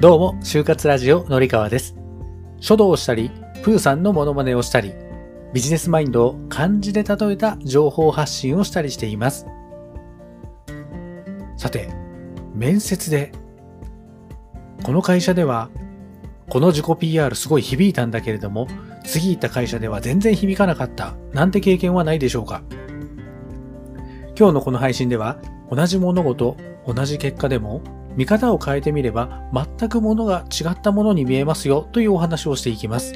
どうも、就活ラジオのりかわです。書道をしたり、プーさんのモノマネをしたり、ビジネスマインドを漢字で例えた情報発信をしたりしています。さて、面接で、この会社では、この自己 PR すごい響いたんだけれども、次行った会社では全然響かなかった、なんて経験はないでしょうか今日のこの配信では、同じ物事、同じ結果でも、見方を変えてみれば全く物が違ったものに見えますよというお話をしていきます。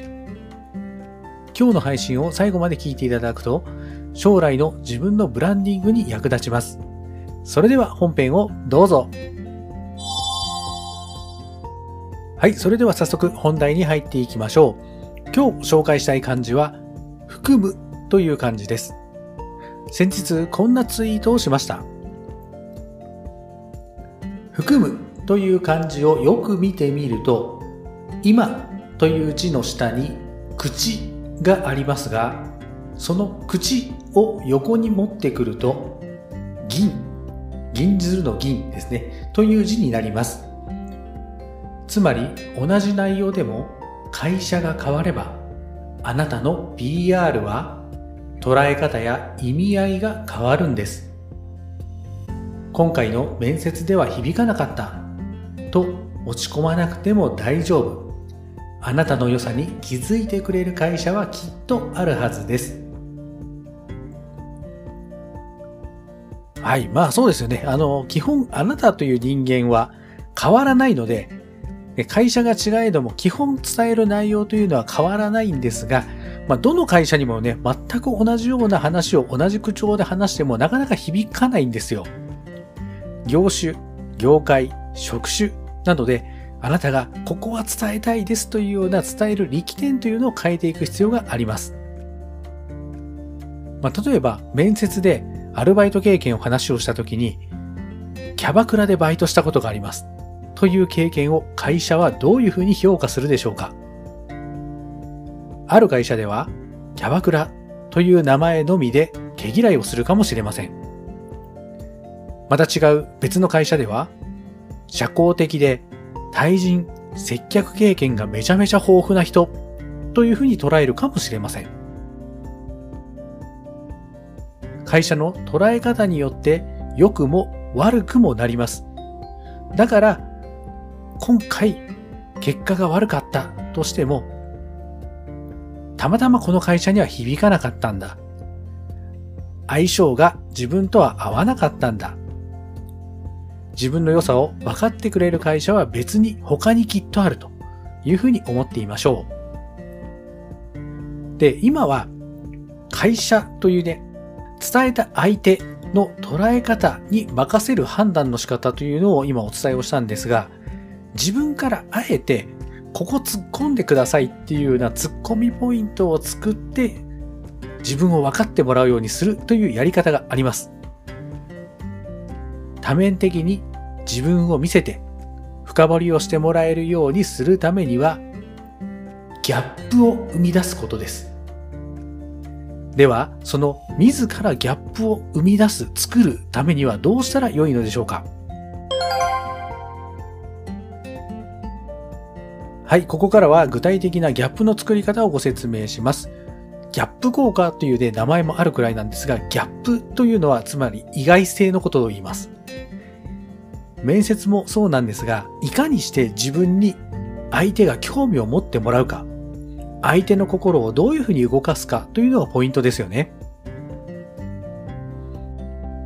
今日の配信を最後まで聞いていただくと、将来の自分のブランディングに役立ちます。それでは本編をどうぞ。はい、それでは早速本題に入っていきましょう。今日紹介したい漢字は、含むという漢字です。先日こんなツイートをしました。含むという漢字をよく見てみると、今という字の下に口がありますが、その口を横に持ってくると、銀、銀ずるの銀ですね、という字になります。つまり同じ内容でも会社が変われば、あなたの PR は捉え方や意味合いが変わるんです。今回の面接では響かなかったと落ち込まなくても大丈夫。あなたの良さに気づいてくれる会社はきっとあるはずです。はい。まあそうですよね。あの、基本あなたという人間は変わらないので、会社が違えども基本伝える内容というのは変わらないんですが、まあ、どの会社にもね、全く同じような話を同じ口調で話してもなかなか響かないんですよ。業種、業界、職種などであなたがここは伝えたいですというような伝える力点というのを変えていく必要があります。まあ、例えば面接でアルバイト経験を話をしたときにキャバクラでバイトしたことがありますという経験を会社はどういうふうに評価するでしょうかある会社ではキャバクラという名前のみで毛嫌いをするかもしれません。また違う別の会社では、社交的で対人、接客経験がめちゃめちゃ豊富な人というふうに捉えるかもしれません。会社の捉え方によって良くも悪くもなります。だから、今回結果が悪かったとしても、たまたまこの会社には響かなかったんだ。相性が自分とは合わなかったんだ。自分の良さを分かってくれる会社は別に他にきっとあるというふうに思っていましょう。で、今は会社というね、伝えた相手の捉え方に任せる判断の仕方というのを今お伝えをしたんですが、自分からあえてここ突っ込んでくださいっていうような突っ込みポイントを作って自分を分かってもらうようにするというやり方があります。多面的に自分を見せて深掘りをしてもらえるようにするためにはギャップを生み出すことです。では、その自らギャップを生み出す、作るためにはどうしたら良いのでしょうかはい、ここからは具体的なギャップの作り方をご説明します。ギャップ効果というね、名前もあるくらいなんですが、ギャップというのはつまり意外性のことを言います。面接もそうなんですが、いかにして自分に相手が興味を持ってもらうか、相手の心をどういうふうに動かすかというのがポイントですよね。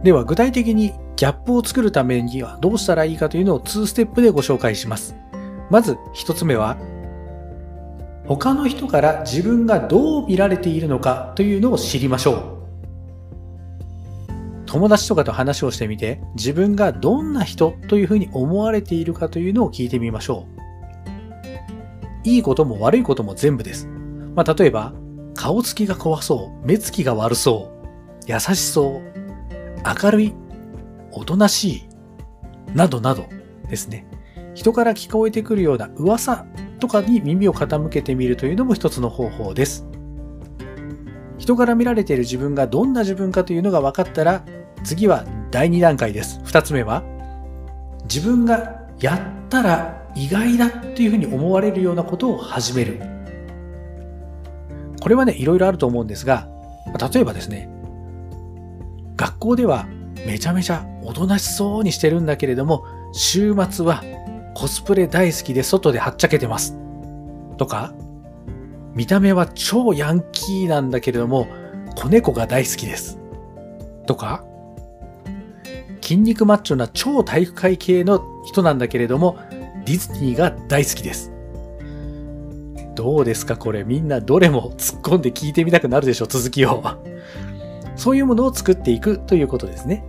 では具体的にギャップを作るためにはどうしたらいいかというのを2ステップでご紹介します。まず1つ目は、他の人から自分がどう見られているのかというのを知りましょう。友達とかと話をしてみて、自分がどんな人というふうに思われているかというのを聞いてみましょう。いいことも悪いことも全部です。まあ、例えば、顔つきが怖そう、目つきが悪そう、優しそう、明るい、おとなしい、などなどですね。人から聞こえてくるような噂とかに耳を傾けてみるというのも一つの方法です。人から見られている自分がどんな自分かというのが分かったら、次は第2段階です。二つ目は、自分がやったら意外だっていうふうに思われるようなことを始める。これはね、いろいろあると思うんですが、例えばですね、学校ではめちゃめちゃおとなしそうにしてるんだけれども、週末はコスプレ大好きで外ではっちゃけてます。とか、見た目は超ヤンキーなんだけれども、子猫が大好きです。とか、筋肉マッチョな超体育会系の人なんだけれども、ディズニーが大好きです。どうですかこれみんなどれも 突っ込んで聞いてみたくなるでしょ続きを。そういうものを作っていくということですね。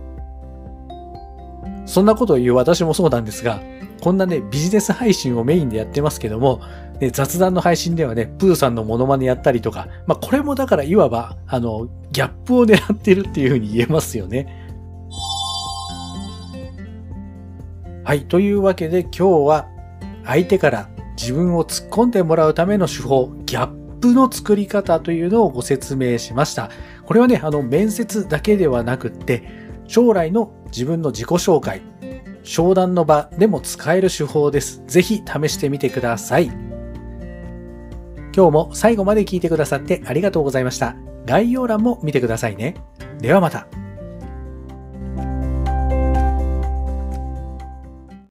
そんなことを言う私もそうなんですが、こんなね、ビジネス配信をメインでやってますけども、ね、雑談の配信ではね、プーさんのモノマネやったりとか、まあこれもだからいわば、あの、ギャップを狙ってるっていうふうに言えますよね。はい。というわけで今日は相手から自分を突っ込んでもらうための手法、ギャップの作り方というのをご説明しました。これはね、あの、面接だけではなくって、将来の自分の自己紹介、商談の場でも使える手法です。ぜひ試してみてください。今日も最後まで聞いてくださってありがとうございました。概要欄も見てくださいね。ではまた。